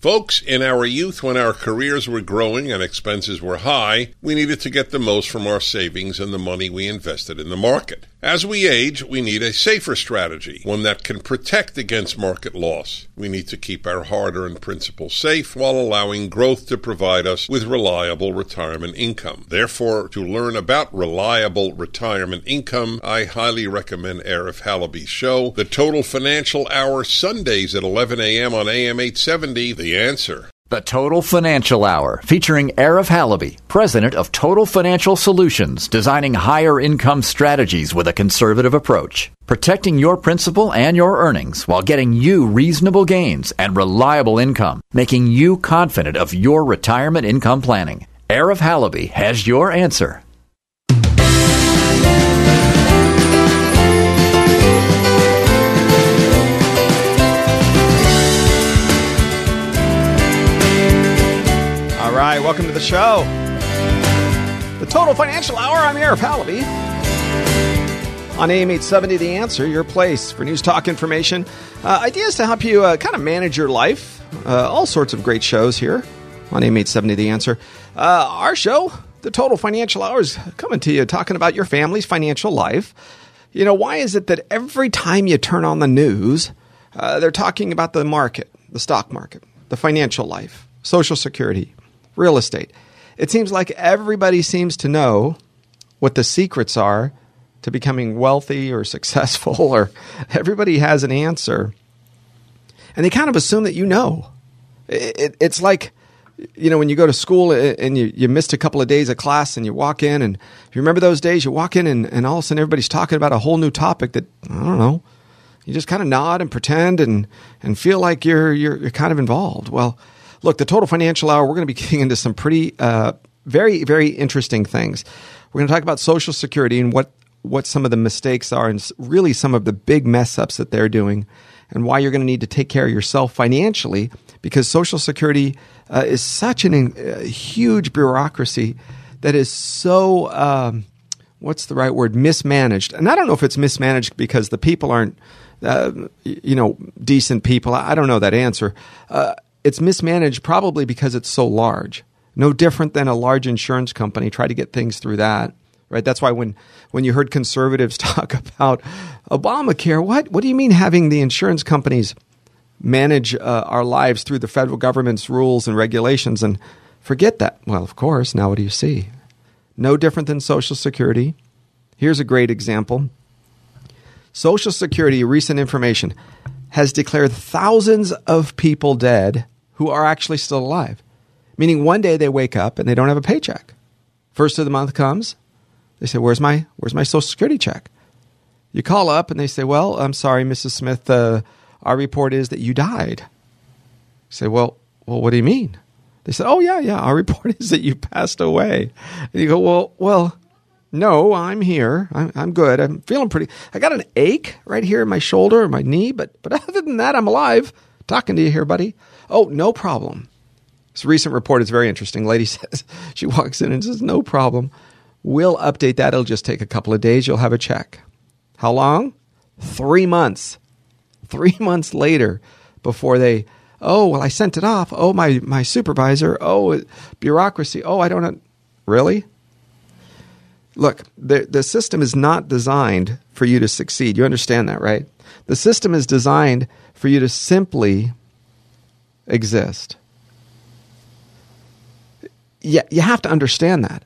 Folks, in our youth, when our careers were growing and expenses were high, we needed to get the most from our savings and the money we invested in the market. As we age, we need a safer strategy, one that can protect against market loss. We need to keep our hard earned principal safe while allowing growth to provide us with reliable retirement income. Therefore, to learn about reliable retirement income, I highly recommend Arif Halaby's show, The Total Financial Hour, Sundays at 11 a.m. on AM 870. The answer. The Total Financial Hour, featuring Arif Halaby, president of Total Financial Solutions, designing higher income strategies with a conservative approach, protecting your principal and your earnings while getting you reasonable gains and reliable income, making you confident of your retirement income planning. Arif Halaby has your answer. Right, welcome to the show. The Total Financial Hour. I'm Arif Halaby. On AM 870, The Answer, your place for news, talk, information, uh, ideas to help you uh, kind of manage your life. Uh, all sorts of great shows here on AM 870, The Answer. Uh, our show, The Total Financial Hour, is coming to you talking about your family's financial life. You know, why is it that every time you turn on the news, uh, they're talking about the market, the stock market, the financial life, Social Security, real estate. It seems like everybody seems to know what the secrets are to becoming wealthy or successful, or everybody has an answer. And they kind of assume that you know. It, it, it's like, you know, when you go to school and you, you missed a couple of days of class and you walk in, and you remember those days, you walk in and, and all of a sudden everybody's talking about a whole new topic that, I don't know, you just kind of nod and pretend and, and feel like you're, you're, you're kind of involved. Well, Look, the total financial hour, we're going to be getting into some pretty, uh, very, very interesting things. We're going to talk about Social Security and what, what some of the mistakes are and really some of the big mess ups that they're doing and why you're going to need to take care of yourself financially because Social Security uh, is such a uh, huge bureaucracy that is so. Um, what's the right word mismanaged and i don't know if it's mismanaged because the people aren't uh, you know decent people i don't know that answer uh, it's mismanaged probably because it's so large. No different than a large insurance company. Try to get things through that, right? That's why when, when you heard conservatives talk about Obamacare, what, what do you mean having the insurance companies manage uh, our lives through the federal government's rules and regulations? And forget that. Well, of course, now what do you see? No different than Social Security. Here's a great example Social Security, recent information, has declared thousands of people dead who are actually still alive. Meaning one day they wake up and they don't have a paycheck. First of the month comes, they say, Where's my where's my social security check? You call up and they say, Well, I'm sorry, Mrs. Smith, uh, our report is that you died. You say, Well, well, what do you mean? They said, Oh yeah, yeah, our report is that you passed away. And you go, Well, well, no, I'm here. I'm, I'm good. I'm feeling pretty. I got an ache right here in my shoulder or my knee, but but other than that, I'm alive. Talking to you here, buddy. Oh, no problem. This recent report is very interesting. Lady says, she walks in and says, no problem. We'll update that. It'll just take a couple of days. You'll have a check. How long? Three months. Three months later before they, oh, well, I sent it off. Oh, my, my supervisor. Oh, bureaucracy. Oh, I don't. Really? Look, the, the system is not designed for you to succeed. You understand that, right? The system is designed for you to simply exist. Yeah, you have to understand that.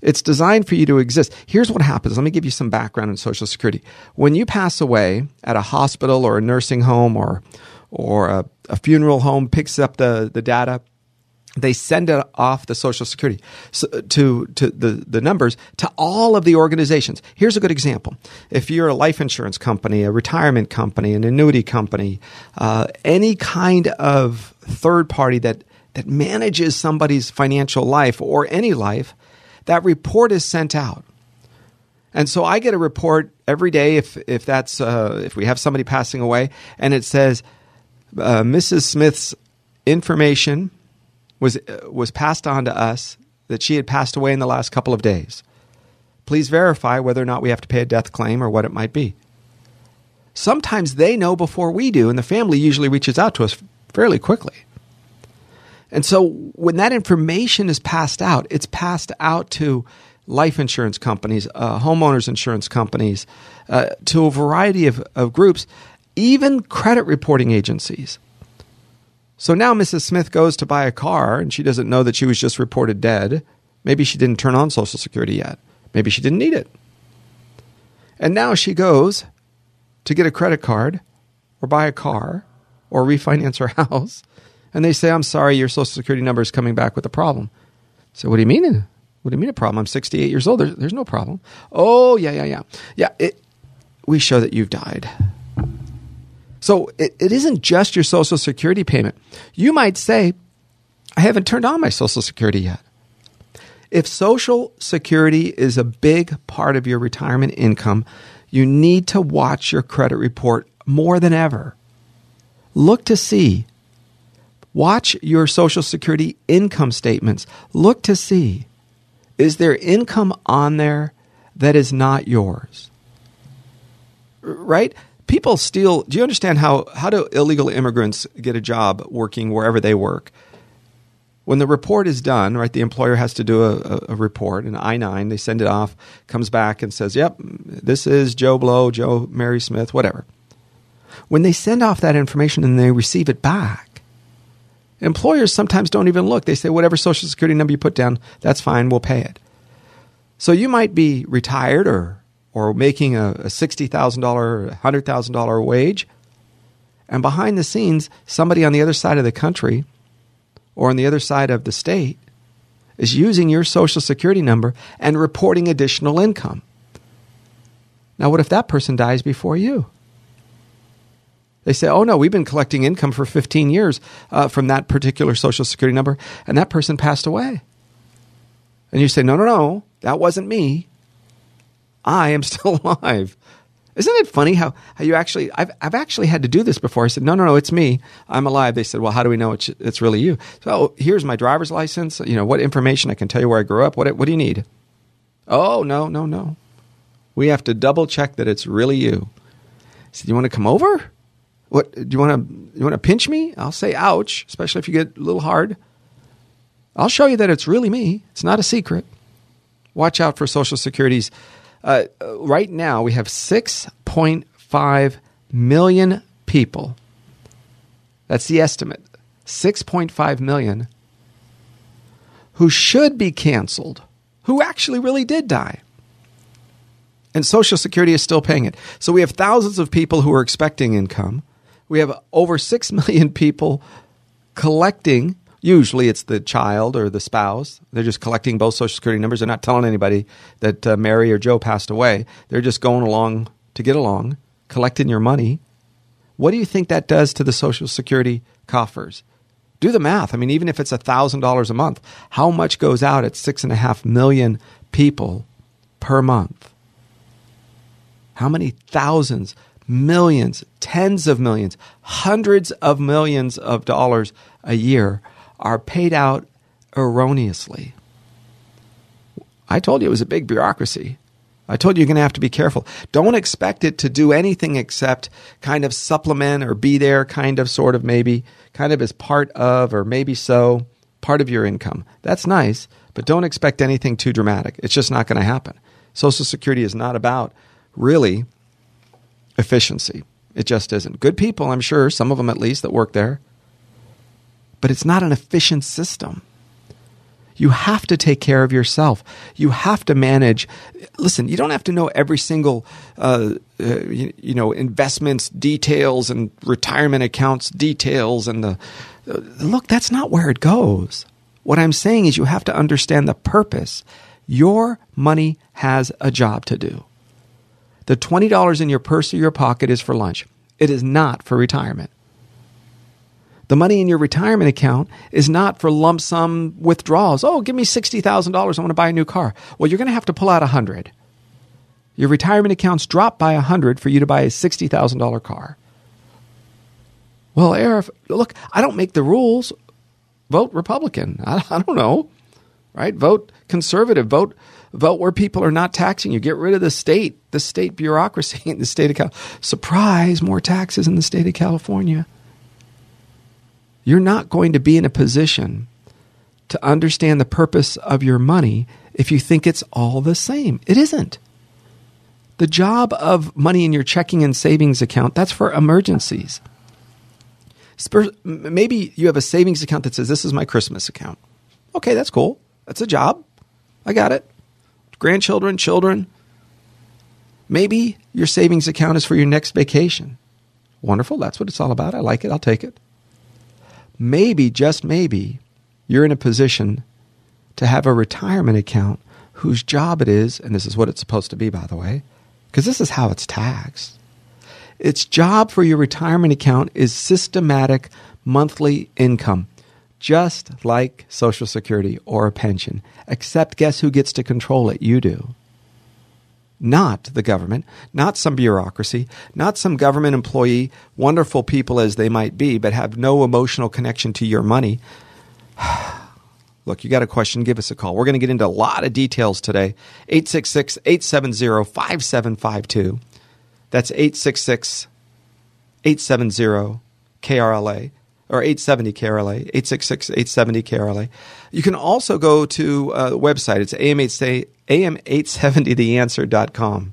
It's designed for you to exist. Here's what happens. Let me give you some background on Social Security. When you pass away at a hospital or a nursing home or or a, a funeral home picks up the, the data, they send it off the Social Security to to the the numbers to all of the organizations. Here's a good example: if you're a life insurance company, a retirement company, an annuity company, uh, any kind of third party that that manages somebody's financial life or any life, that report is sent out. And so I get a report every day if if that's uh, if we have somebody passing away, and it says uh, Mrs. Smith's information was, was passed on to us that she had passed away in the last couple of days. Please verify whether or not we have to pay a death claim or what it might be. Sometimes they know before we do, and the family usually reaches out to us fairly quickly. And so when that information is passed out, it's passed out to life insurance companies, uh, homeowners insurance companies, uh, to a variety of, of groups, even credit reporting agencies. So now Mrs. Smith goes to buy a car and she doesn't know that she was just reported dead. Maybe she didn't turn on Social Security yet. Maybe she didn't need it. And now she goes to get a credit card or buy a car or refinance her house. And they say, I'm sorry, your Social Security number is coming back with a problem. So, what do you mean? What do you mean a problem? I'm 68 years old. There's, there's no problem. Oh, yeah, yeah, yeah. Yeah, it, we show that you've died. So it, it isn't just your Social Security payment. You might say, I haven't turned on my Social Security yet. If Social Security is a big part of your retirement income, you need to watch your credit report more than ever. Look to see. Watch your Social Security income statements. Look to see is there income on there that is not yours? Right? People steal. Do you understand how, how do illegal immigrants get a job working wherever they work? When the report is done, right, the employer has to do a, a report, an I 9, they send it off, comes back and says, yep, this is Joe Blow, Joe Mary Smith, whatever. When they send off that information and they receive it back, Employers sometimes don't even look. They say, whatever social security number you put down, that's fine, we'll pay it. So you might be retired or, or making a, a $60,000, $100,000 wage. And behind the scenes, somebody on the other side of the country or on the other side of the state is using your social security number and reporting additional income. Now, what if that person dies before you? They say, oh no, we've been collecting income for 15 years uh, from that particular social security number, and that person passed away. And you say, no, no, no, that wasn't me. I am still alive. Isn't it funny how, how you actually, I've, I've actually had to do this before. I said, no, no, no, it's me. I'm alive. They said, well, how do we know it's, it's really you? So oh, here's my driver's license. You know, what information I can tell you where I grew up. What, what do you need? Oh, no, no, no. We have to double check that it's really you. I said, you want to come over? What do you want to you want to pinch me? I'll say ouch, especially if you get a little hard. I'll show you that it's really me. It's not a secret. Watch out for Social Security's. Uh, right now, we have 6.5 million people. That's the estimate. 6.5 million who should be canceled, who actually really did die and Social Security is still paying it. So we have thousands of people who are expecting income we have over 6 million people collecting. Usually it's the child or the spouse. They're just collecting both Social Security numbers. They're not telling anybody that uh, Mary or Joe passed away. They're just going along to get along, collecting your money. What do you think that does to the Social Security coffers? Do the math. I mean, even if it's $1,000 a month, how much goes out at 6.5 million people per month? How many thousands millions, tens of millions, hundreds of millions of dollars a year are paid out erroneously. I told you it was a big bureaucracy. I told you you're going to have to be careful. Don't expect it to do anything except kind of supplement or be there, kind of, sort of, maybe, kind of as part of, or maybe so, part of your income. That's nice, but don't expect anything too dramatic. It's just not going to happen. Social Security is not about really efficiency. It just isn't. Good people, I'm sure, some of them at least that work there. But it's not an efficient system. You have to take care of yourself. You have to manage. Listen, you don't have to know every single, uh, uh, you, you, know, investments details and retirement accounts details and the. Uh, look, that's not where it goes. What I'm saying is you have to understand the purpose. Your money has a job to do. The $20 in your purse or your pocket is for lunch. It is not for retirement. The money in your retirement account is not for lump sum withdrawals. Oh, give me $60,000. I want to buy a new car. Well, you're going to have to pull out 100. Your retirement accounts drop by 100 for you to buy a $60,000 car. Well, Arif, look, I don't make the rules. Vote Republican. I, I don't know. Right? Vote conservative. Vote vote where people are not taxing you. Get rid of the state, the state bureaucracy in the state of California. Surprise, more taxes in the state of California. You're not going to be in a position to understand the purpose of your money if you think it's all the same. It isn't. The job of money in your checking and savings account, that's for emergencies. Maybe you have a savings account that says, This is my Christmas account. Okay, that's cool. That's a job. I got it. Grandchildren, children. Maybe your savings account is for your next vacation. Wonderful. That's what it's all about. I like it. I'll take it. Maybe, just maybe, you're in a position to have a retirement account whose job it is, and this is what it's supposed to be, by the way, because this is how it's taxed. Its job for your retirement account is systematic monthly income, just like Social Security or a pension, except guess who gets to control it? You do. Not the government, not some bureaucracy, not some government employee, wonderful people as they might be, but have no emotional connection to your money. Look, you got a question, give us a call. We're going to get into a lot of details today. 866 870 5752. That's 866 870 KRLA or 870 KRLA, 866 870 KRLA. You can also go to uh, the website. It's am870theanswer.com.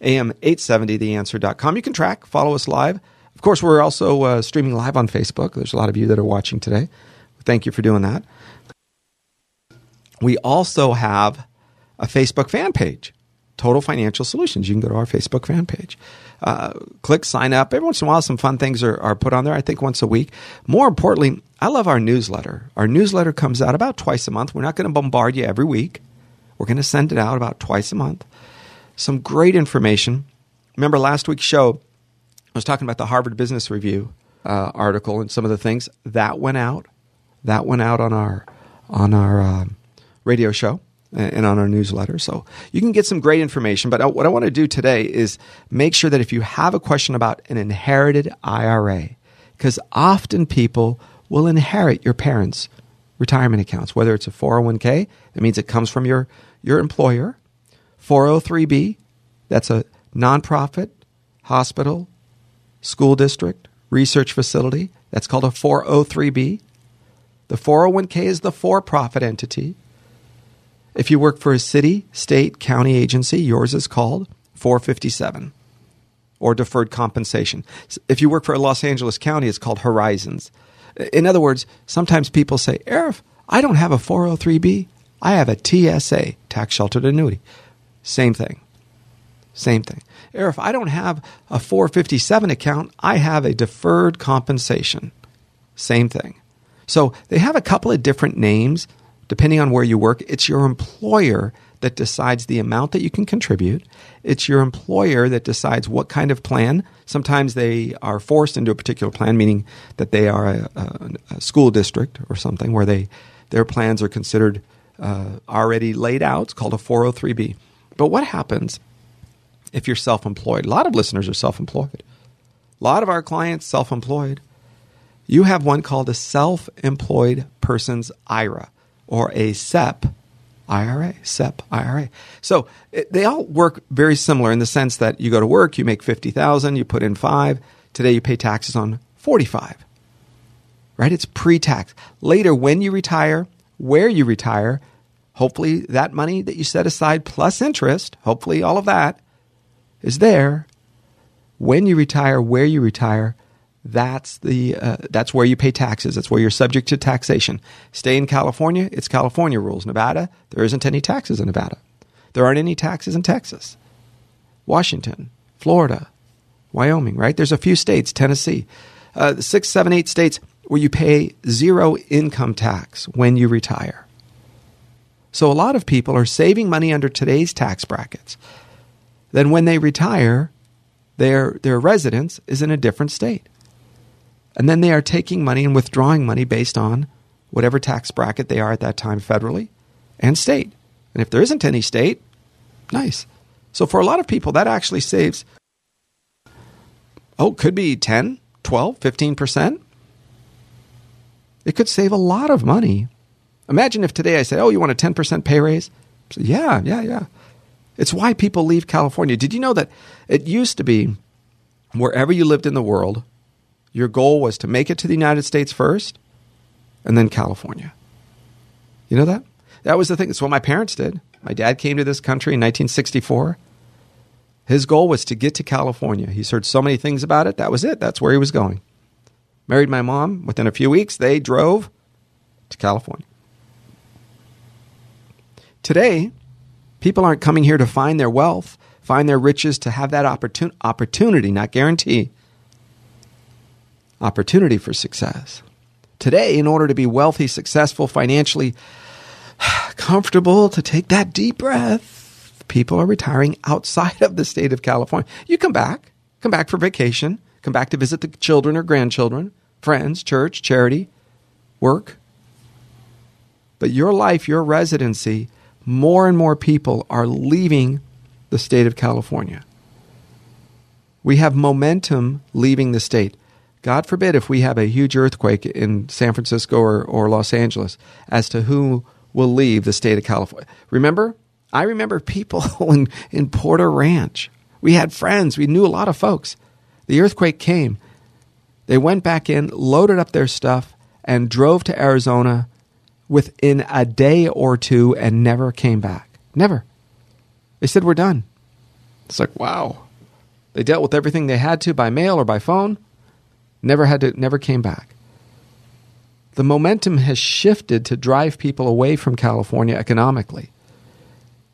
am870theanswer.com. You can track, follow us live. Of course, we're also uh, streaming live on Facebook. There's a lot of you that are watching today. Thank you for doing that. We also have a Facebook fan page, Total Financial Solutions. You can go to our Facebook fan page. Uh, click sign up. Every once in a while, some fun things are, are put on there, I think once a week. More importantly, I love our newsletter. Our newsletter comes out about twice a month. We're not going to bombard you every week. We're going to send it out about twice a month. Some great information. Remember last week's show, I was talking about the Harvard Business Review uh, article and some of the things that went out. That went out on our on our um, radio show and on our newsletter. So you can get some great information. But what I want to do today is make sure that if you have a question about an inherited IRA, because often people will inherit your parents' retirement accounts, whether it's a 401k, that means it comes from your, your employer, 403b, that's a nonprofit, hospital, school district, research facility, that's called a 403b. The 401k is the for profit entity. If you work for a city, state, county agency, yours is called 457 or deferred compensation. If you work for a Los Angeles County, it's called Horizons. In other words, sometimes people say, Arif, I don't have a 403b. I have a TSA, tax sheltered annuity. Same thing. Same thing. Arif, I don't have a 457 account. I have a deferred compensation. Same thing. So they have a couple of different names depending on where you work, it's your employer that decides the amount that you can contribute. It's your employer that decides what kind of plan. Sometimes they are forced into a particular plan, meaning that they are a, a, a school district or something where they their plans are considered uh, already laid out. It's called a 403b. But what happens if you're self-employed? A lot of listeners are self-employed. A lot of our clients self-employed. You have one called a self-employed person's IRA or a SEP IRA, SEP IRA. So it, they all work very similar in the sense that you go to work, you make 50,000, you put in 5, today you pay taxes on 45. Right? It's pre-tax. Later when you retire, where you retire, hopefully that money that you set aside plus interest, hopefully all of that is there. When you retire, where you retire, that's the uh, that's where you pay taxes. That's where you're subject to taxation. Stay in California, it's California rules. Nevada, there isn't any taxes in Nevada. There aren't any taxes in Texas. Washington, Florida, Wyoming, right? There's a few states, Tennessee, uh, six, seven, eight states where you pay zero income tax when you retire. So a lot of people are saving money under today's tax brackets. Then when they retire, their their residence is in a different state. And then they are taking money and withdrawing money based on whatever tax bracket they are at that time federally and state. And if there isn't any state, nice. So for a lot of people, that actually saves, oh, could be 10, 12, 15%. It could save a lot of money. Imagine if today I said, oh, you want a 10% pay raise? So, yeah, yeah, yeah. It's why people leave California. Did you know that it used to be wherever you lived in the world, Your goal was to make it to the United States first and then California. You know that? That was the thing. That's what my parents did. My dad came to this country in 1964. His goal was to get to California. He's heard so many things about it. That was it. That's where he was going. Married my mom. Within a few weeks, they drove to California. Today, people aren't coming here to find their wealth, find their riches, to have that opportun- opportunity, not guarantee, opportunity for success. Today, in order to be wealthy, successful, financially comfortable, to take that deep breath, people are retiring outside of the state of California. You come back, come back for vacation, come back to visit the children or grandchildren, friends, church, charity, work. But your life, your residency, more and more people are leaving the state of California. We have momentum leaving the state. God forbid if we have a huge earthquake in San Francisco or, or Los Angeles as to who will leave the state of California. Remember, I remember people in, in Porter Ranch. We had friends, we knew a lot of folks. The earthquake came. They went back in, loaded up their stuff, and drove to Arizona within a day or two and never came back. Never. They said, We're done. It's like, wow. They dealt with everything they had to by mail or by phone, never had to, never came back. The momentum has shifted to drive people away from California economically.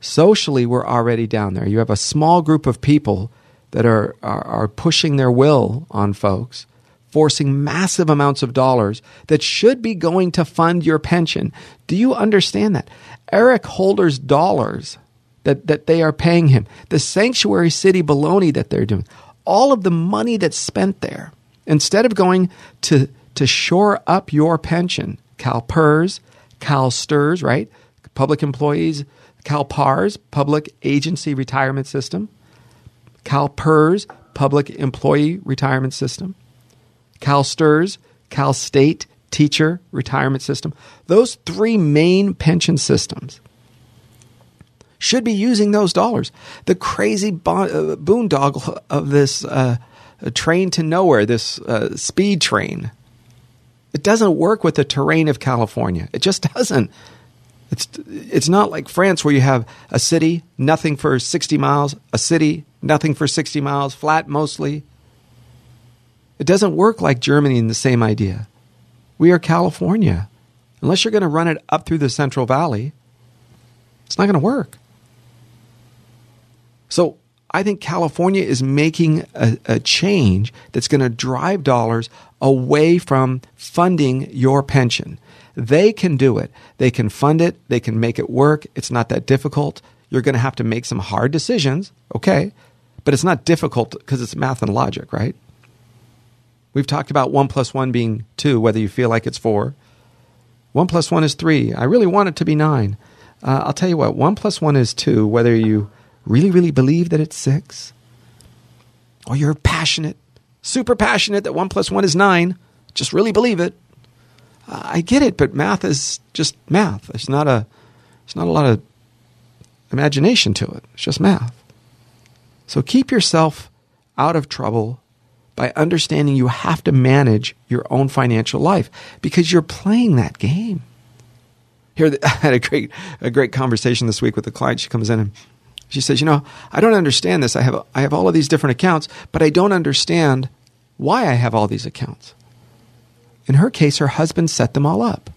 Socially, we're already down there. You have a small group of people that are, are, are pushing their will on folks, forcing massive amounts of dollars that should be going to fund your pension. Do you understand that? Eric Holder's dollars that, that they are paying him, the sanctuary city baloney that they're doing, all of the money that's spent there, instead of going to, to shore up your pension, CalPERS, CalSTRS, right? Public employees CalPARS, Public Agency Retirement System, CalPERS, Public Employee Retirement System, CalSTRS, Cal State Teacher Retirement System. Those three main pension systems should be using those dollars. The crazy uh, boondoggle of this uh, train to nowhere, this uh, speed train, it doesn't work with the terrain of California. It just doesn't. It's it's not like France where you have a city, nothing for 60 miles, a city, nothing for 60 miles, flat mostly. It doesn't work like Germany in the same idea. We are California. Unless you're going to run it up through the Central Valley, it's not going to work. So I think California is making a, a change that's going to drive dollars away from funding your pension. They can do it. They can fund it. They can make it work. It's not that difficult. You're going to have to make some hard decisions, okay? But it's not difficult because it's math and logic, right? We've talked about one plus one being two, whether you feel like it's four. One plus one is three. I really want it to be nine. Uh, I'll tell you what, one plus one is two, whether you really, really believe that it's six, or you're passionate, super passionate that one plus one is nine, just really believe it. I get it, but math is just math. It's not a, it's not a lot of imagination to it. It's just math. So keep yourself out of trouble by understanding you have to manage your own financial life because you're playing that game. Here, I had a great, a great conversation this week with a client. She comes in and she says, "You know, I don't understand this. I have, I have all of these different accounts, but I don't understand why I have all these accounts." In her case, her husband set them all up.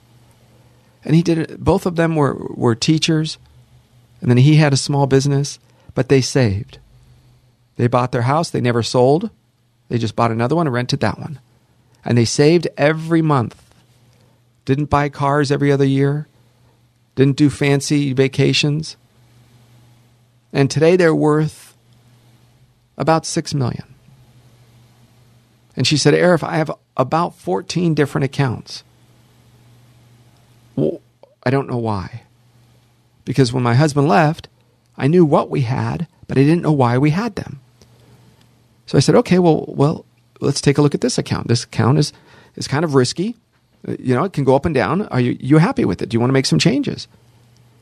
And he did it. Both of them were, were teachers. And then he had a small business, but they saved. They bought their house. They never sold. They just bought another one and rented that one. And they saved every month. Didn't buy cars every other year. Didn't do fancy vacations. And today they're worth about 6 million. And she said, Arif, I have about 14 different accounts. Well, I don't know why. Because when my husband left, I knew what we had, but I didn't know why we had them. So I said, okay, well, well, let's take a look at this account. This account is, is kind of risky. You know, it can go up and down. Are you, you happy with it? Do you want to make some changes?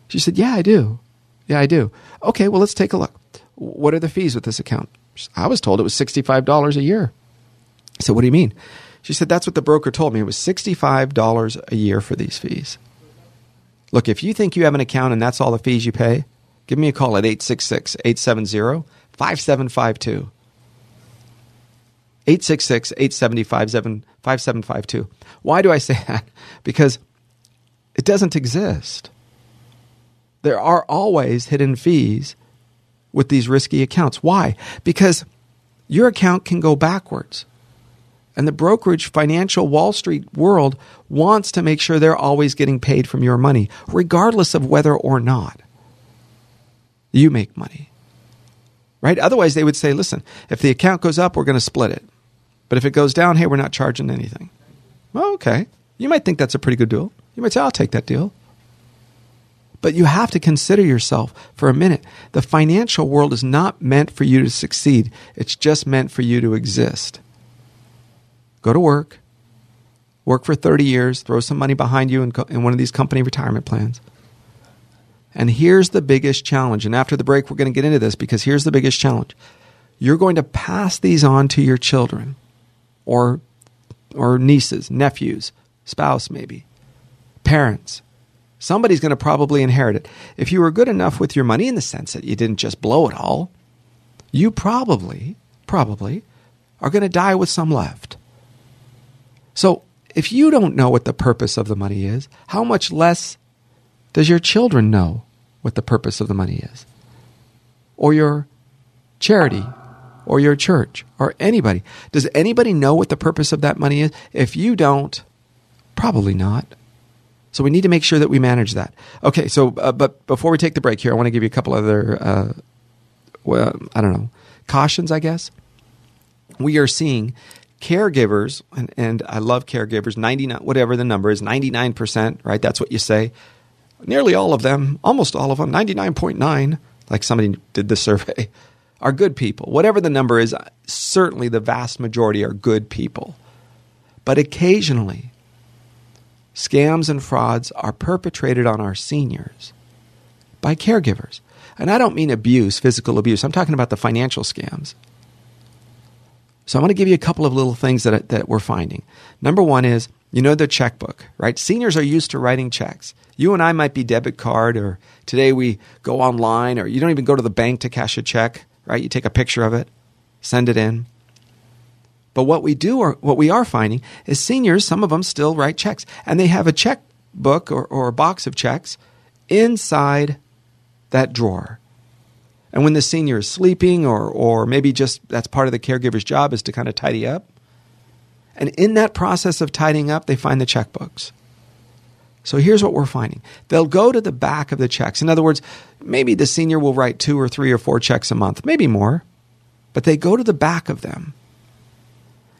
She said, yeah, I do. Yeah, I do. Okay, well, let's take a look. What are the fees with this account? I was told it was $65 a year. I said, what do you mean? She said, That's what the broker told me. It was $65 a year for these fees. Look, if you think you have an account and that's all the fees you pay, give me a call at 866 870 5752. 866 870 5752. Why do I say that? Because it doesn't exist. There are always hidden fees with these risky accounts. Why? Because your account can go backwards. And the brokerage financial Wall Street world wants to make sure they're always getting paid from your money, regardless of whether or not you make money. Right? Otherwise, they would say, listen, if the account goes up, we're going to split it. But if it goes down, hey, we're not charging anything. Well, okay. You might think that's a pretty good deal. You might say, I'll take that deal. But you have to consider yourself for a minute. The financial world is not meant for you to succeed, it's just meant for you to exist. Go to work, work for 30 years, throw some money behind you in, in one of these company retirement plans. And here's the biggest challenge. And after the break, we're going to get into this because here's the biggest challenge. You're going to pass these on to your children or, or nieces, nephews, spouse, maybe, parents. Somebody's going to probably inherit it. If you were good enough with your money in the sense that you didn't just blow it all, you probably, probably are going to die with some left. So if you don't know what the purpose of the money is, how much less does your children know what the purpose of the money is? Or your charity or your church or anybody. Does anybody know what the purpose of that money is? If you don't, probably not. So we need to make sure that we manage that. Okay, so uh, but before we take the break here, I want to give you a couple other, uh, well, I don't know, cautions, I guess. We are seeing caregivers, and, and I love caregivers, 99, whatever the number is, 99%, right? That's what you say. Nearly all of them, almost all of them, 99.9, like somebody did the survey, are good people. Whatever the number is, certainly the vast majority are good people. But occasionally, scams and frauds are perpetrated on our seniors by caregivers. And I don't mean abuse, physical abuse. I'm talking about the financial scams. So I'm going to give you a couple of little things that, that we're finding. Number one is, you know, the checkbook, right? Seniors are used to writing checks. You and I might be debit card, or today we go online, or you don't even go to the bank to cash a check, right? You take a picture of it, send it in. But what we do, or what we are finding, is seniors, some of them still write checks, and they have a checkbook or, or a box of checks inside that drawer. And when the senior is sleeping, or, or maybe just that's part of the caregiver's job is to kind of tidy up. And in that process of tidying up, they find the checkbooks. So here's what we're finding they'll go to the back of the checks. In other words, maybe the senior will write two or three or four checks a month, maybe more, but they go to the back of them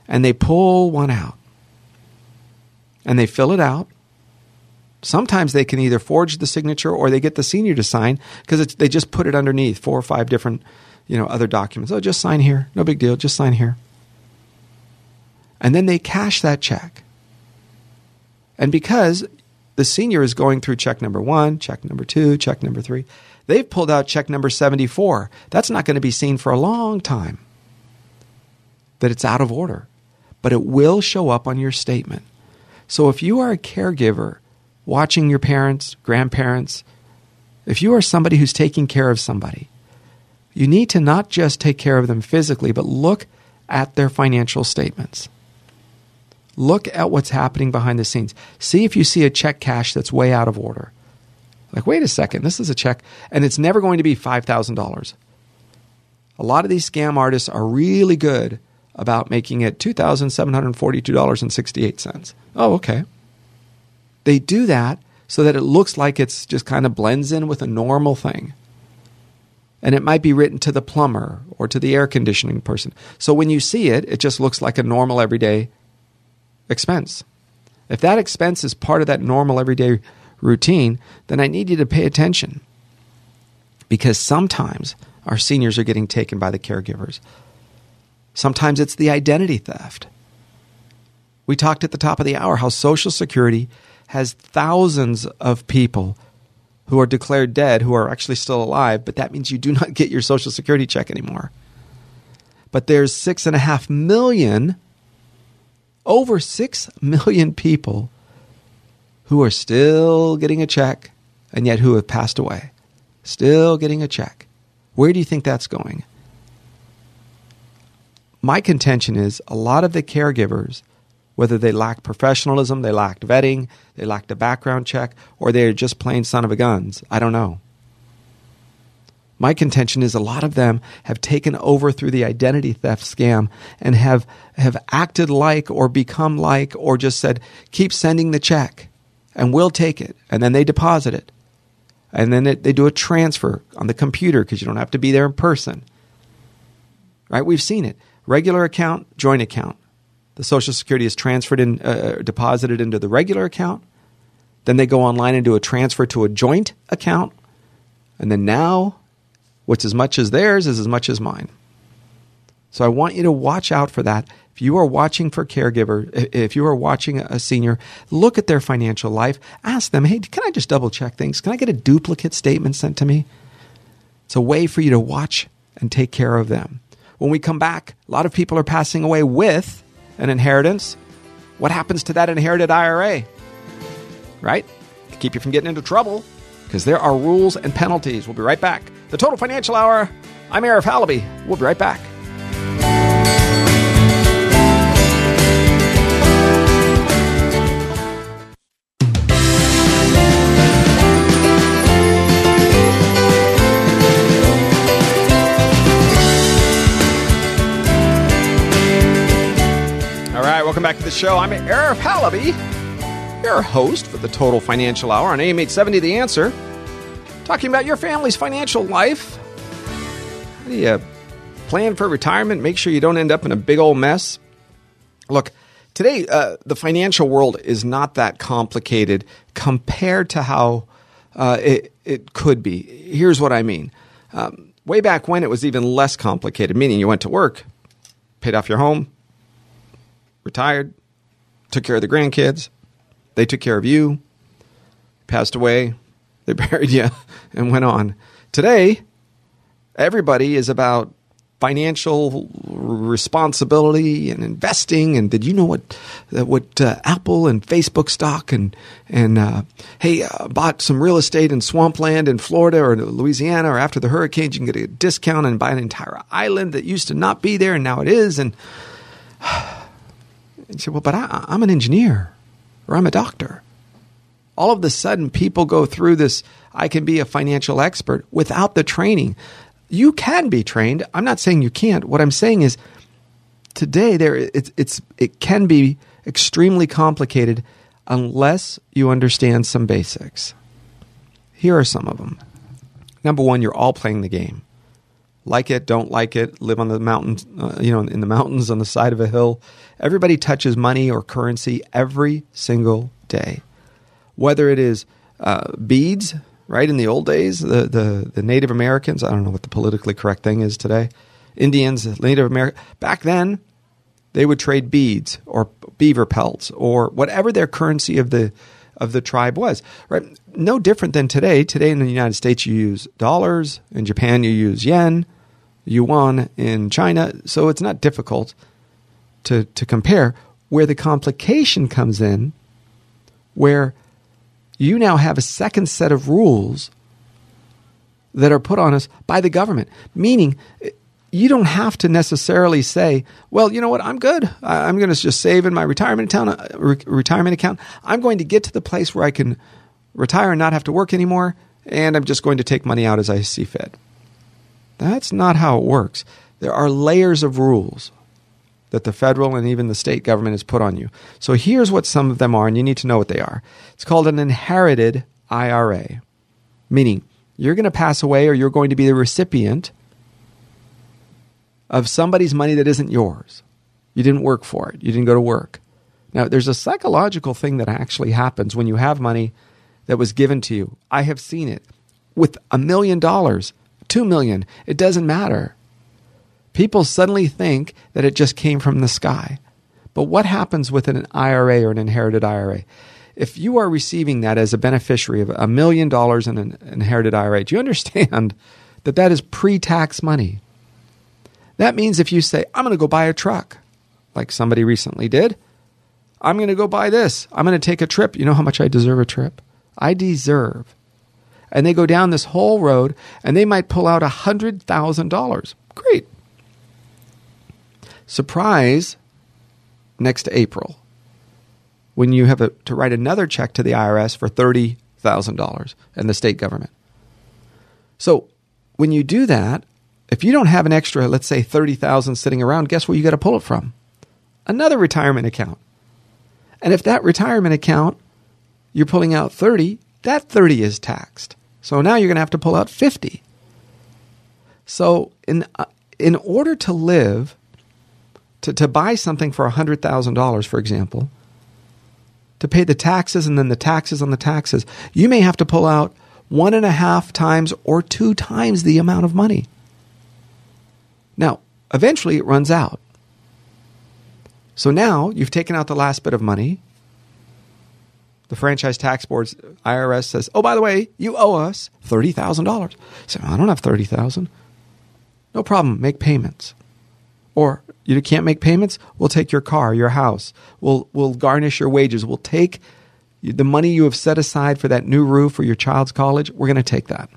and they pull one out and they fill it out. Sometimes they can either forge the signature or they get the senior to sign because they just put it underneath four or five different, you know, other documents. Oh, just sign here. No big deal. Just sign here. And then they cash that check. And because the senior is going through check number one, check number two, check number three, they've pulled out check number 74. That's not going to be seen for a long time. That it's out of order but it will show up on your statement. So if you are a caregiver watching your parents, grandparents, if you are somebody who's taking care of somebody, you need to not just take care of them physically, but look at their financial statements. Look at what's happening behind the scenes. See if you see a check cash that's way out of order. Like, wait a second, this is a check, and it's never going to be $5,000. A lot of these scam artists are really good about making it $2,742.68. Oh, okay. They do that so that it looks like it's just kind of blends in with a normal thing. And it might be written to the plumber or to the air conditioning person. So when you see it, it just looks like a normal everyday expense. If that expense is part of that normal everyday routine, then I need you to pay attention. Because sometimes our seniors are getting taken by the caregivers. Sometimes it's the identity theft. We talked at the top of the hour how Social Security has thousands of people who are declared dead who are actually still alive, but that means you do not get your Social Security check anymore. But there's six and a half million Over 6 million people who are still getting a check and yet who have passed away. Still getting a check. Where do you think that's going? My contention is a lot of the caregivers, whether they lack professionalism, they lacked vetting, they lacked a background check, or they're just plain son of a guns. I don't know. My contention is a lot of them have taken over through the identity theft scam and have, have acted like or become like or just said, keep sending the check and we'll take it. And then they deposit it. And then it, they do a transfer on the computer because you don't have to be there in person. Right? We've seen it. Regular account, joint account. The Social Security is transferred in, uh, deposited into the regular account. Then they go online and do a transfer to a joint account. And then now What's as much as theirs is as much as mine. So I want you to watch out for that. If you are watching for caregiver, if you are watching a senior, look at their financial life. Ask them, hey, can I just double check things? Can I get a duplicate statement sent to me? It's a way for you to watch and take care of them. When we come back, a lot of people are passing away with an inheritance. What happens to that inherited IRA? Right? To keep you from getting into trouble because there are rules and penalties. We'll be right back. The Total Financial Hour. I'm Arif Halaby. We'll be right back. All right, welcome back to the show. I'm Arif Halaby your host for the Total Financial Hour on AM 870 The Answer, talking about your family's financial life. How do you plan for retirement? Make sure you don't end up in a big old mess. Look, today, uh, the financial world is not that complicated compared to how uh, it, it could be. Here's what I mean. Um, way back when, it was even less complicated, meaning you went to work, paid off your home, retired, took care of the grandkids, they took care of you, passed away, they buried you, and went on. Today, everybody is about financial responsibility and investing. And did you know what what uh, Apple and Facebook stock and and uh, hey uh, bought some real estate in swampland in Florida or Louisiana or after the hurricanes you can get a discount and buy an entire island that used to not be there and now it is. And, and say, well, but I, I'm an engineer or I'm a doctor. All of a sudden, people go through this I can be a financial expert without the training. You can be trained. I'm not saying you can't. What I'm saying is today there it's, it's it can be extremely complicated unless you understand some basics. Here are some of them. Number one, you're all playing the game. Like it, don't like it, live on the mountains, uh, you know, in the mountains on the side of a hill. Everybody touches money or currency every single day. Whether it is uh, beads, right? In the old days, the, the, the Native Americans, I don't know what the politically correct thing is today, Indians, Native American, back then, they would trade beads or beaver pelts or whatever their currency of the of the tribe was. Right? No different than today. Today in the United States you use dollars, in Japan you use yen, yuan in China, so it's not difficult to, to compare. Where the complication comes in, where you now have a second set of rules that are put on us by the government, meaning you don't have to necessarily say, well, you know what, I'm good. I'm going to just save in my retirement account, uh, retirement account. I'm going to get to the place where I can retire and not have to work anymore, and I'm just going to take money out as I see fit. That's not how it works. There are layers of rules that the federal and even the state government has put on you. So here's what some of them are, and you need to know what they are. It's called an inherited IRA, meaning you're going to pass away or you're going to be the recipient of somebody's money that isn't yours. You didn't work for it, you didn't go to work. Now, there's a psychological thing that actually happens when you have money that was given to you. I have seen it with a million dollars two million. It doesn't matter. People suddenly think that it just came from the sky. But what happens with an IRA or an inherited IRA? If you are receiving that as a beneficiary of a million dollars in an inherited IRA, do you understand that that is pre tax money? That means if you say, I'm going to go buy a truck, like somebody recently did, I'm going to go buy this. I'm going to take a trip. You know how much I deserve a trip? I deserve. And they go down this whole road and they might pull out $100,000. Great. Surprise next April when you have a, to write another check to the IRS for $30,000 and the state government. So when you do that, if you don't have an extra, let's say 30,000 sitting around, guess where you got to pull it from? Another retirement account. And if that retirement account you're pulling out 30, that 30 is taxed. So now you're going to have to pull out 50. So in uh, in order to live to, to buy something for $100,000 for example, to pay the taxes and then the taxes on the taxes, you may have to pull out one and a half times or two times the amount of money. Now, eventually it runs out. So now you've taken out the last bit of money. The franchise tax board's IRS says, "Oh, by the way, you owe us thirty thousand dollars." So I don't have thirty thousand. No problem. Make payments. Or you can't make payments. We'll take your car, your house. We'll we'll garnish your wages. We'll take the money you have set aside for that new roof for your child's college. We're going to take that.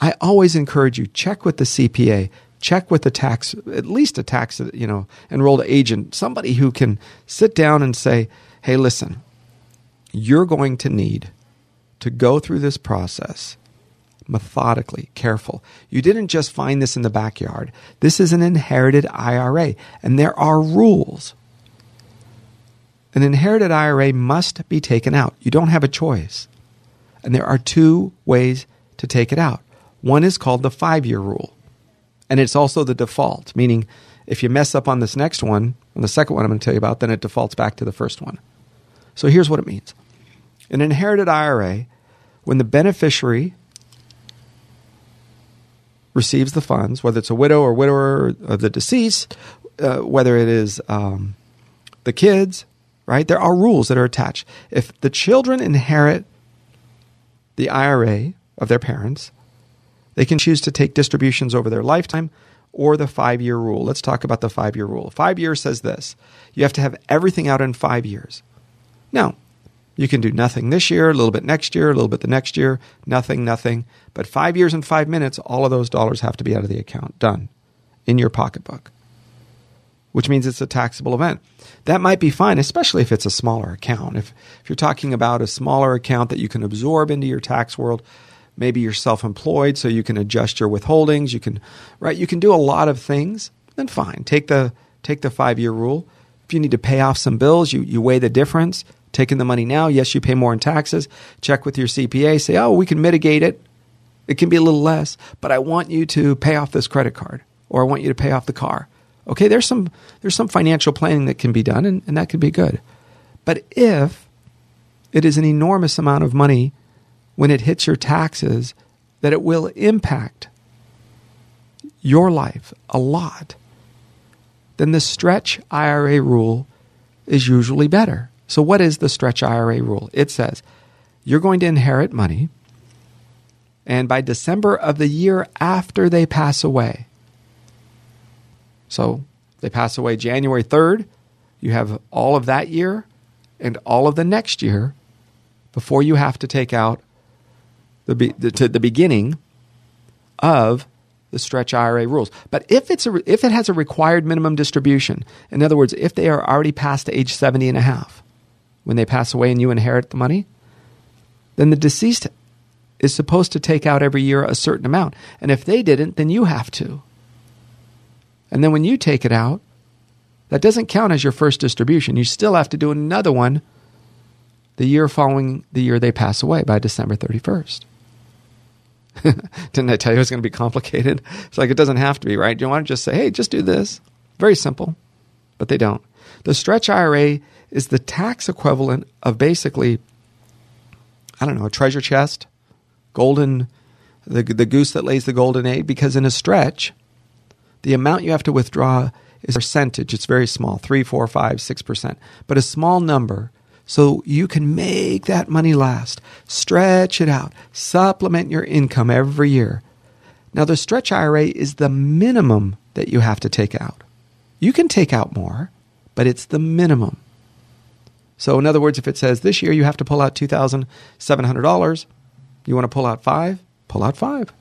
I always encourage you check with the CPA, check with the tax, at least a tax, you know, enrolled agent, somebody who can sit down and say, "Hey, listen, you're going to need to go through this process methodically, careful. You didn't just find this in the backyard. This is an inherited IRA, and there are rules. An inherited IRA must be taken out. You don't have a choice. And there are two ways to take it out. One is called the five year rule. And it's also the default, meaning if you mess up on this next one, on the second one I'm going to tell you about, then it defaults back to the first one. So here's what it means an inherited IRA, when the beneficiary receives the funds, whether it's a widow or widower of the deceased, uh, whether it is um, the kids, right? There are rules that are attached. If the children inherit the IRA of their parents, they can choose to take distributions over their lifetime or the five year rule. Let's talk about the five year rule. Five years says this you have to have everything out in five years. Now, you can do nothing this year, a little bit next year, a little bit the next year, nothing, nothing. But five years and five minutes, all of those dollars have to be out of the account, done in your pocketbook, which means it's a taxable event. That might be fine, especially if it's a smaller account. If, if you're talking about a smaller account that you can absorb into your tax world, maybe you're self-employed so you can adjust your withholdings you can right you can do a lot of things then fine take the take the five year rule if you need to pay off some bills you, you weigh the difference taking the money now. Yes you pay more in taxes. Check with your cpa say oh we can mitigate it. It can be a little less but i want you to pay off this credit card or i want you to pay off the car. Okay there's some there's some financial planning that can be done and, and that could be good. But if it is an enormous amount of money when it hits your taxes that it will impact your life a lot, then the stretch IRA rule is usually better. So, what is the stretch IRA rule? It says you're going to inherit money, and by December of the year after they pass away, so they pass away January 3rd, you have all of that year and all of the next year before you have to take out the, the, to the beginning of the stretch IRA rules. But if it's a, if it has a required minimum distribution, in other words, if they are already past age 70 and a half when they pass away and you inherit the money, then the deceased is supposed to take out every year a certain amount. And if they didn't, then you have to. And then when you take it out, that doesn't count as your first distribution. You still have to do another one the year following the year they pass away by December 31st. Didn't I tell you it was going to be complicated? It's like it doesn't have to be, right? You want to just say, hey, just do this. Very simple. But they don't. The stretch IRA is the tax equivalent of basically, I don't know, a treasure chest, golden, the, the goose that lays the golden egg, because in a stretch, the amount you have to withdraw is a percentage. It's very small, three, four, five, six percent. But a small number so you can make that money last. Stretch it out. Supplement your income every year. Now, the stretch IRA is the minimum that you have to take out. You can take out more, but it's the minimum. So, in other words, if it says this year you have to pull out $2,700, you want to pull out five, pull out five.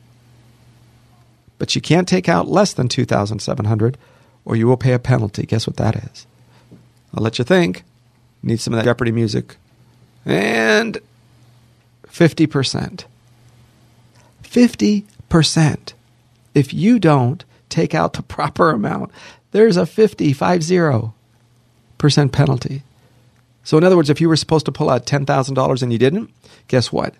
But you can't take out less than 2700 or you will pay a penalty. Guess what that is? I'll let you think. Need some of that Jeopardy music. And 50%. 50%. If you don't take out the proper amount, there's a 50, 50% penalty. So, in other words, if you were supposed to pull out $10,000 and you didn't, guess what?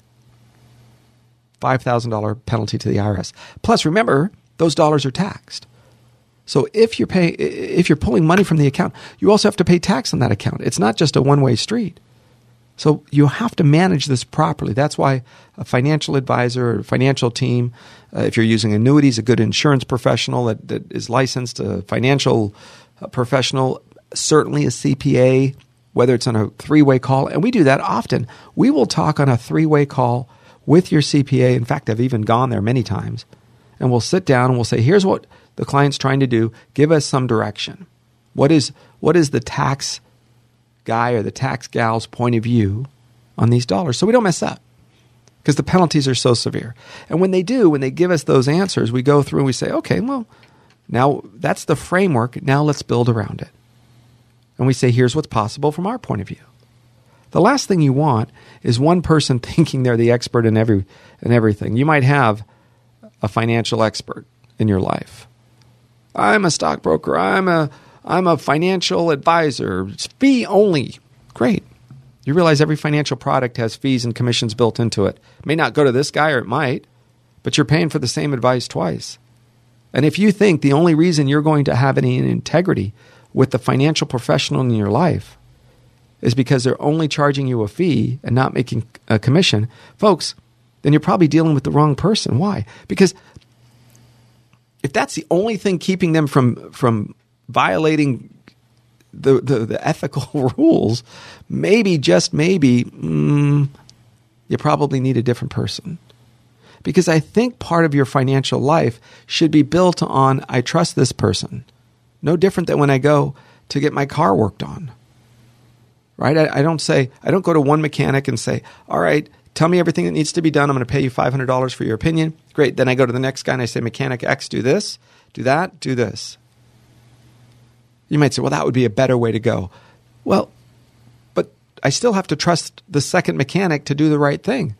$5,000 penalty to the IRS. Plus, remember, those dollars are taxed. So if you're paying, if you're pulling money from the account, you also have to pay tax on that account. It's not just a one-way street. So you have to manage this properly. That's why a financial advisor or financial team, uh, if you're using annuities, a good insurance professional that, that is licensed, a financial uh, professional, certainly a CPA, whether it's on a three-way call, and we do that often. We will talk on a three-way call with your CPA. In fact, I've even gone there many times. And we'll sit down and we'll say, here's what the client's trying to do. Give us some direction. What is, what is the tax guy or the tax gal's point of view on these dollars so we don't mess up? Because the penalties are so severe. And when they do, when they give us those answers, we go through and we say, okay, well, now that's the framework. Now let's build around it. And we say, here's what's possible from our point of view. The last thing you want is one person thinking they're the expert in every in everything. You might have a financial expert in your life. I'm a stockbroker. I'm a I'm a financial advisor. It's fee only. Great. You realize every financial product has fees and commissions built into it. it. May not go to this guy or it might, but you're paying for the same advice twice. And if you think the only reason you're going to have any integrity with the financial professional in your life is because they're only charging you a fee and not making a commission, folks, then you're probably dealing with the wrong person. Why? Because if that's the only thing keeping them from from violating the the, the ethical rules, maybe just maybe mm, you probably need a different person. Because I think part of your financial life should be built on I trust this person. No different than when I go to get my car worked on. Right? I, I don't say I don't go to one mechanic and say, all right, Tell me everything that needs to be done. I'm going to pay you $500 for your opinion. Great. Then I go to the next guy and I say, Mechanic X, do this, do that, do this. You might say, well, that would be a better way to go. Well, but I still have to trust the second mechanic to do the right thing.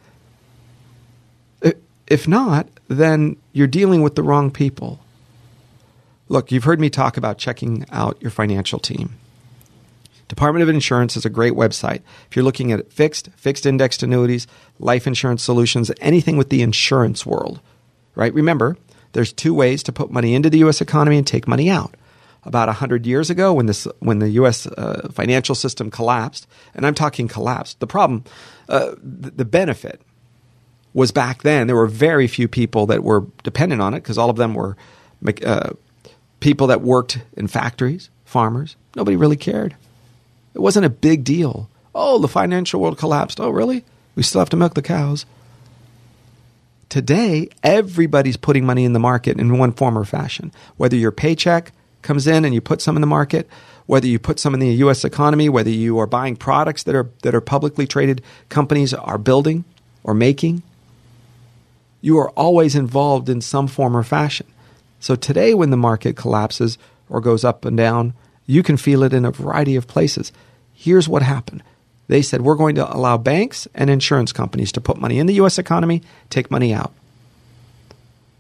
If not, then you're dealing with the wrong people. Look, you've heard me talk about checking out your financial team. Department of Insurance is a great website. If you're looking at fixed, fixed indexed annuities, life insurance solutions, anything with the insurance world, right? Remember, there's two ways to put money into the U.S. economy and take money out. About 100 years ago, when, this, when the U.S. Uh, financial system collapsed, and I'm talking collapsed, the problem, uh, the, the benefit was back then there were very few people that were dependent on it because all of them were uh, people that worked in factories, farmers. Nobody really cared. It wasn't a big deal. Oh, the financial world collapsed. Oh, really? We still have to milk the cows. Today, everybody's putting money in the market in one form or fashion. Whether your paycheck comes in and you put some in the market, whether you put some in the US economy, whether you are buying products that are that are publicly traded companies are building or making, you are always involved in some form or fashion. So today when the market collapses or goes up and down, you can feel it in a variety of places. Here's what happened. They said, we're going to allow banks and insurance companies to put money in the U.S. economy, take money out.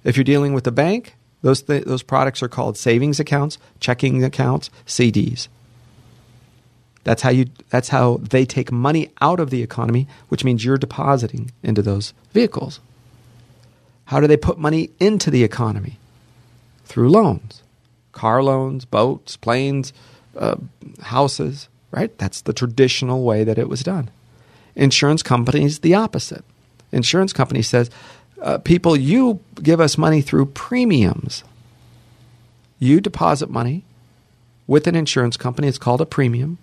If you're dealing with a bank, those, th- those products are called savings accounts, checking accounts, CDs. That's how, you, that's how they take money out of the economy, which means you're depositing into those vehicles. How do they put money into the economy? Through loans car loans, boats, planes, uh, houses, right? That's the traditional way that it was done. Insurance companies, the opposite. Insurance company says, uh, people, you give us money through premiums. You deposit money with an insurance company. It's called a premium,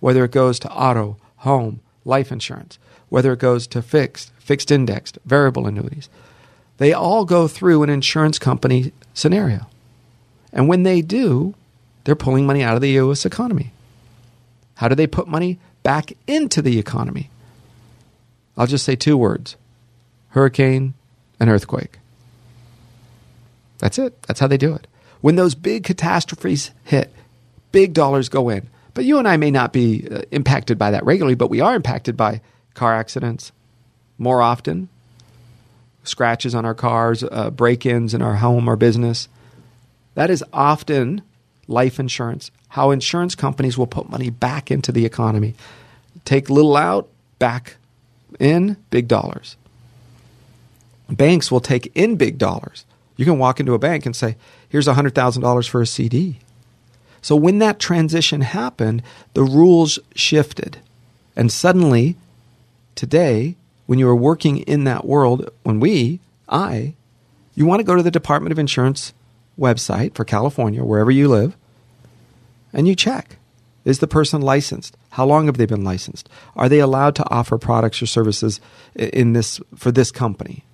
whether it goes to auto, home, life insurance, whether it goes to fixed, fixed indexed, variable annuities. They all go through an insurance company scenario. And when they do, they're pulling money out of the U.S. economy. How do they put money back into the economy? I'll just say two words hurricane and earthquake. That's it. That's how they do it. When those big catastrophes hit, big dollars go in. But you and I may not be uh, impacted by that regularly, but we are impacted by car accidents more often, scratches on our cars, uh, break ins in our home or business. That is often life insurance, how insurance companies will put money back into the economy. Take little out, back in, big dollars. Banks will take in big dollars. You can walk into a bank and say, here's $100,000 for a CD. So when that transition happened, the rules shifted. And suddenly, today, when you are working in that world, when we, I, you want to go to the Department of Insurance website for California, wherever you live, and you check. Is the person licensed? How long have they been licensed? Are they allowed to offer products or services in this for this company?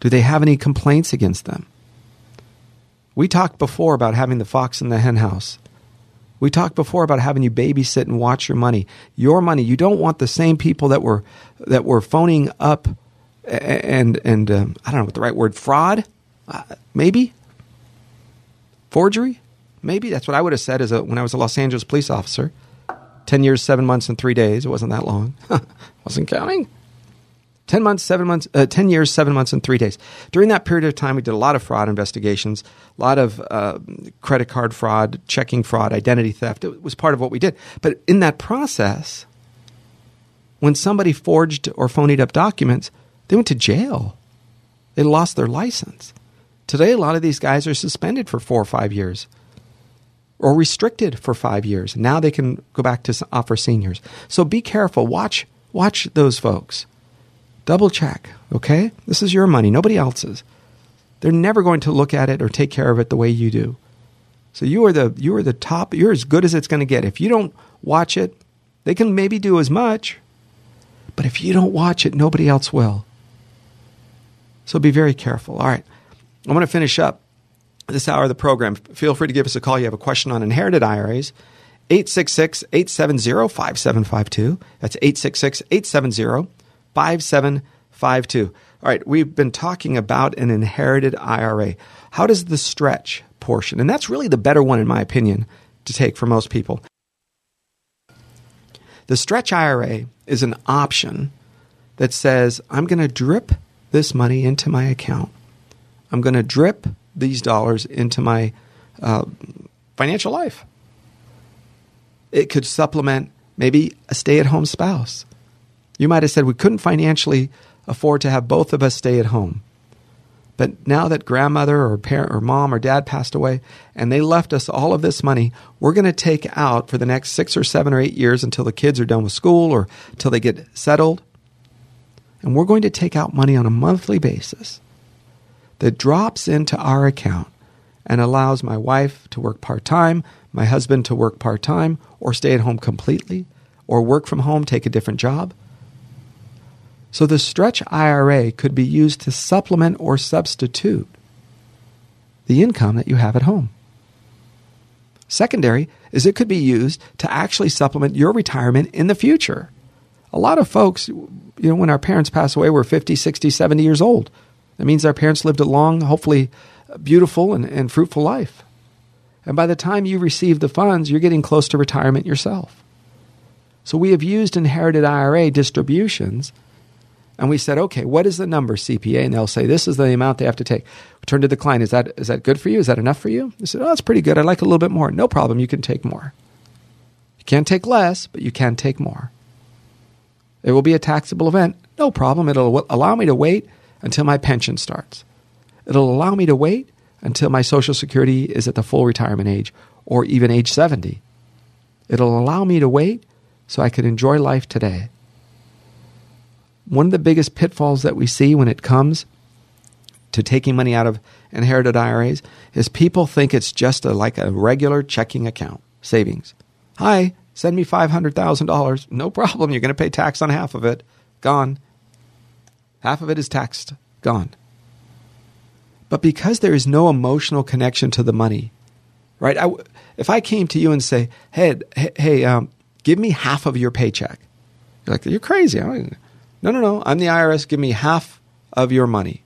Do they have any complaints against them? We talked before about having the fox in the henhouse. We talked before about having you babysit and watch your money. Your money. You don't want the same people that were that were phoning up and and um, I don't know what the right word fraud, uh, maybe forgery, maybe that's what I would have said as a, when I was a Los Angeles police officer. Ten years, seven months, and three days. It wasn't that long. wasn't counting. 10 months, seven months, uh, 10 years, seven months, and three days. During that period of time, we did a lot of fraud investigations, a lot of uh, credit card fraud, checking fraud, identity theft. It was part of what we did. But in that process, when somebody forged or phonied up documents, they went to jail. They lost their license. Today, a lot of these guys are suspended for four or five years or restricted for five years. Now they can go back to offer seniors. So be careful. Watch, watch those folks. Double check, okay? This is your money, nobody else's. They're never going to look at it or take care of it the way you do. So you are the you are the top. You're as good as it's going to get. If you don't watch it, they can maybe do as much, but if you don't watch it, nobody else will. So be very careful. All right, I want to finish up this hour of the program. Feel free to give us a call. You have a question on inherited IRAs. 866 870 5752. That's 866 870 5752. All right, we've been talking about an inherited IRA. How does the stretch portion, and that's really the better one, in my opinion, to take for most people. The stretch IRA is an option that says, I'm going to drip this money into my account. I'm going to drip these dollars into my uh, financial life. It could supplement maybe a stay at home spouse. You might have said we couldn't financially afford to have both of us stay at home. But now that grandmother or parent or mom or dad passed away and they left us all of this money, we're going to take out for the next six or seven or eight years until the kids are done with school or until they get settled. And we're going to take out money on a monthly basis that drops into our account and allows my wife to work part time, my husband to work part time, or stay at home completely, or work from home, take a different job. So the stretch IRA could be used to supplement or substitute the income that you have at home. Secondary is it could be used to actually supplement your retirement in the future. A lot of folks, you know, when our parents pass away, we're 50, 60, 70 years old. That means our parents lived a long, hopefully beautiful and, and fruitful life. And by the time you receive the funds, you're getting close to retirement yourself. So we have used inherited IRA distributions and we said, okay, what is the number CPA? And they'll say, this is the amount they have to take. We turn to the client, is that, is that good for you? Is that enough for you? They said, oh, that's pretty good. I'd like a little bit more. No problem. You can take more. You can't take less, but you can take more. It will be a taxable event. No problem. It'll allow me to wait until my pension starts. It'll allow me to wait until my Social Security is at the full retirement age or even age 70. It'll allow me to wait so I can enjoy life today one of the biggest pitfalls that we see when it comes to taking money out of inherited IRAs is people think it's just a, like a regular checking account, savings. Hi, send me $500,000. No problem. You're going to pay tax on half of it. Gone. Half of it is taxed. Gone. But because there is no emotional connection to the money, right? I, if I came to you and say, hey, hey, um, give me half of your paycheck, you're like, you're crazy. No, no, no. I'm the IRS. Give me half of your money.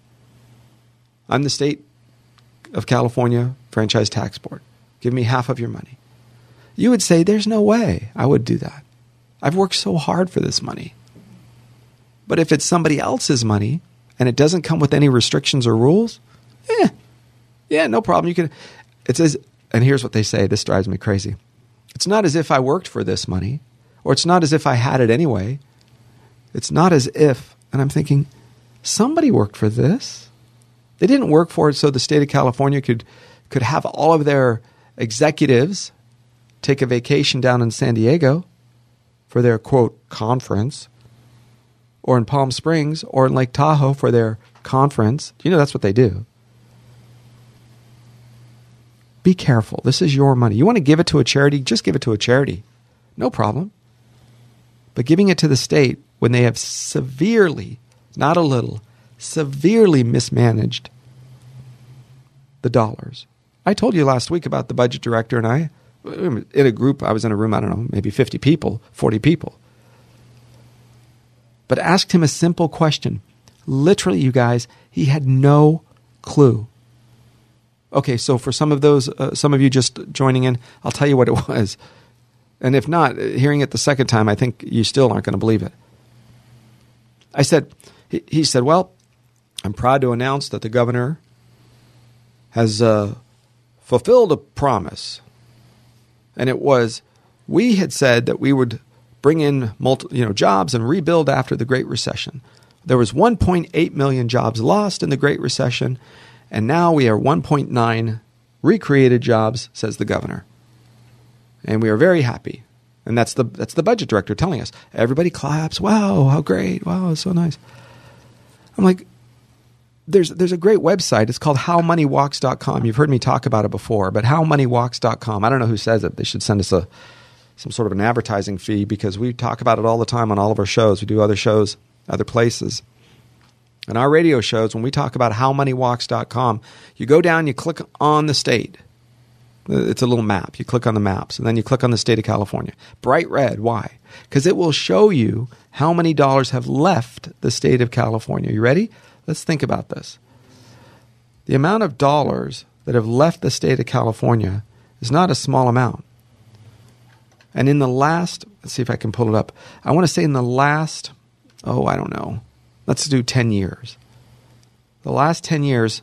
I'm the state of California Franchise Tax Board. Give me half of your money. You would say, there's no way I would do that. I've worked so hard for this money. But if it's somebody else's money and it doesn't come with any restrictions or rules, eh, yeah, no problem. You can. It says, and here's what they say. This drives me crazy. It's not as if I worked for this money, or it's not as if I had it anyway. It's not as if, and I'm thinking, somebody worked for this. They didn't work for it so the state of California could could have all of their executives take a vacation down in San Diego for their quote conference, or in Palm Springs, or in Lake Tahoe for their conference. You know that's what they do. Be careful. This is your money. You want to give it to a charity? Just give it to a charity. No problem. But giving it to the state when they have severely, not a little, severely mismanaged the dollars. I told you last week about the budget director and I, in a group, I was in a room, I don't know, maybe 50 people, 40 people. But asked him a simple question. Literally, you guys, he had no clue Okay, so for some of those, uh, some of you just joining in, I'll tell you what it was. And if not, hearing it the second time, I think you still aren't going to believe it. I said, he, he, said, Well, I'm proud to announce that the governor has uh, fulfilled a promise. And it was, we had said that we would bring in multi, you know, jobs and rebuild after the Great Recession. There was 1.8 million jobs lost in the Great Recession, and now we are 1.9 recreated jobs, says the governor. And we are very happy. And that's the, that's the budget director telling us. Everybody claps. Wow, how great. Wow, it's so nice. I'm like, there's, there's a great website. It's called howmoneywalks.com. You've heard me talk about it before, but howmoneywalks.com. I don't know who says it. They should send us a, some sort of an advertising fee because we talk about it all the time on all of our shows. We do other shows, other places. In our radio shows, when we talk about howmoneywalks.com, you go down, you click on the state. It's a little map. You click on the maps, and then you click on the state of California. Bright red. Why? Because it will show you how many dollars have left the state of California. You ready? Let's think about this. The amount of dollars that have left the state of California is not a small amount. And in the last, let's see if I can pull it up. I want to say in the last, oh, I don't know, Let's do 10 years. The last 10 years,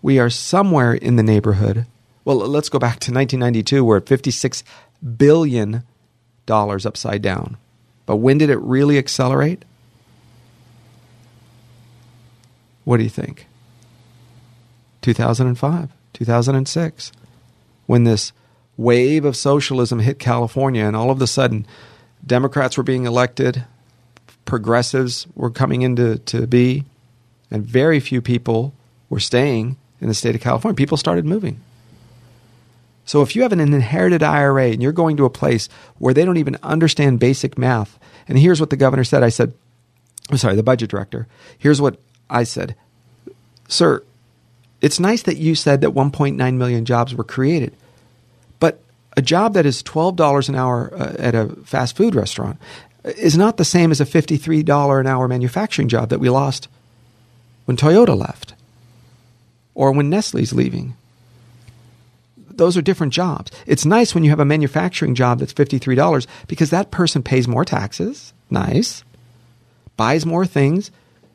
we are somewhere in the neighborhood. Well, let's go back to 1992. We're at 56 billion dollars upside down. But when did it really accelerate? What do you think? 2005, 2006, when this wave of socialism hit California, and all of a sudden, Democrats were being elected, progressives were coming into to be, and very few people were staying in the state of California. People started moving. So if you have an inherited IRA and you're going to a place where they don't even understand basic math, and here's what the governor said I said, I'm sorry, the budget director, here's what I said Sir, it's nice that you said that 1.9 million jobs were created, but a job that is $12 an hour uh, at a fast food restaurant is not the same as a $53 an hour manufacturing job that we lost when Toyota left or when Nestle's leaving. Those are different jobs. It's nice when you have a manufacturing job that's $53 because that person pays more taxes. Nice. Buys more things,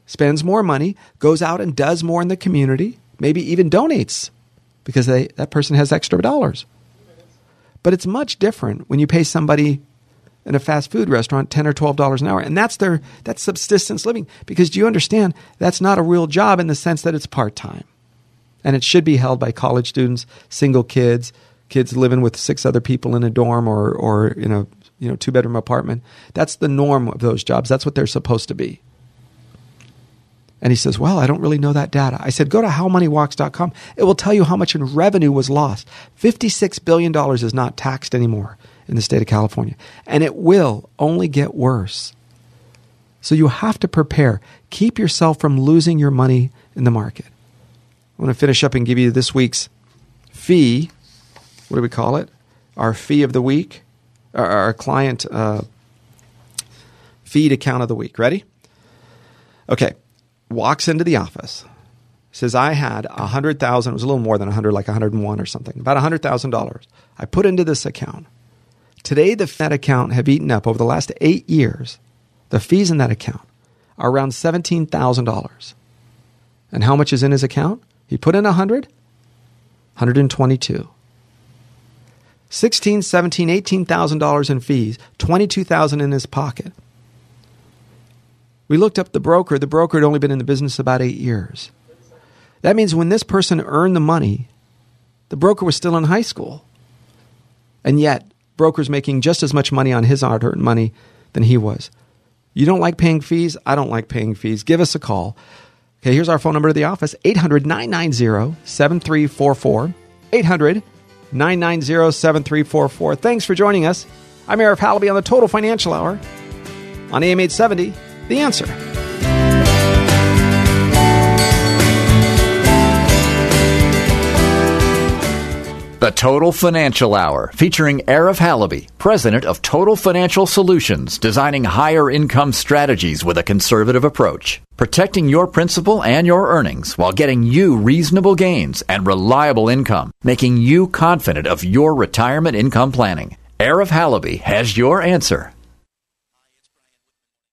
spends more money, goes out and does more in the community, maybe even donates because they, that person has extra dollars. But it's much different when you pay somebody in a fast food restaurant 10 or 12 dollars an hour and that's their that's subsistence living because do you understand that's not a real job in the sense that it's part-time and it should be held by college students single kids kids living with six other people in a dorm or or in a you know two bedroom apartment that's the norm of those jobs that's what they're supposed to be and he says, Well, I don't really know that data. I said, Go to howmoneywalks.com. It will tell you how much in revenue was lost. $56 billion is not taxed anymore in the state of California. And it will only get worse. So you have to prepare. Keep yourself from losing your money in the market. I want to finish up and give you this week's fee what do we call it? Our fee of the week, our, our client uh, feed account of the week. Ready? Okay. Walks into the office. Says I had a hundred thousand. It was a little more than a hundred, like hundred and one or something. About a hundred thousand dollars. I put into this account. Today, the Fed account have eaten up over the last eight years. The fees in that account are around seventeen thousand dollars. And how much is in his account? He put in a hundred. 122. 16, 17, 18,000 dollars in fees, 22,000 in his pocket. We looked up the broker. The broker had only been in the business about 8 years. That means when this person earned the money, the broker was still in high school. And yet, broker's making just as much money on his hard-earned money than he was. You don't like paying fees? I don't like paying fees. Give us a call. Okay, here's our phone number to the office 800 990 7344. 800 990 7344. Thanks for joining us. I'm Arif Halaby on the Total Financial Hour on AM 870. The answer. The Total Financial Hour, featuring Arif Halaby, president of Total Financial Solutions, designing higher income strategies with a conservative approach, protecting your principal and your earnings while getting you reasonable gains and reliable income, making you confident of your retirement income planning. Arif Halaby has your answer.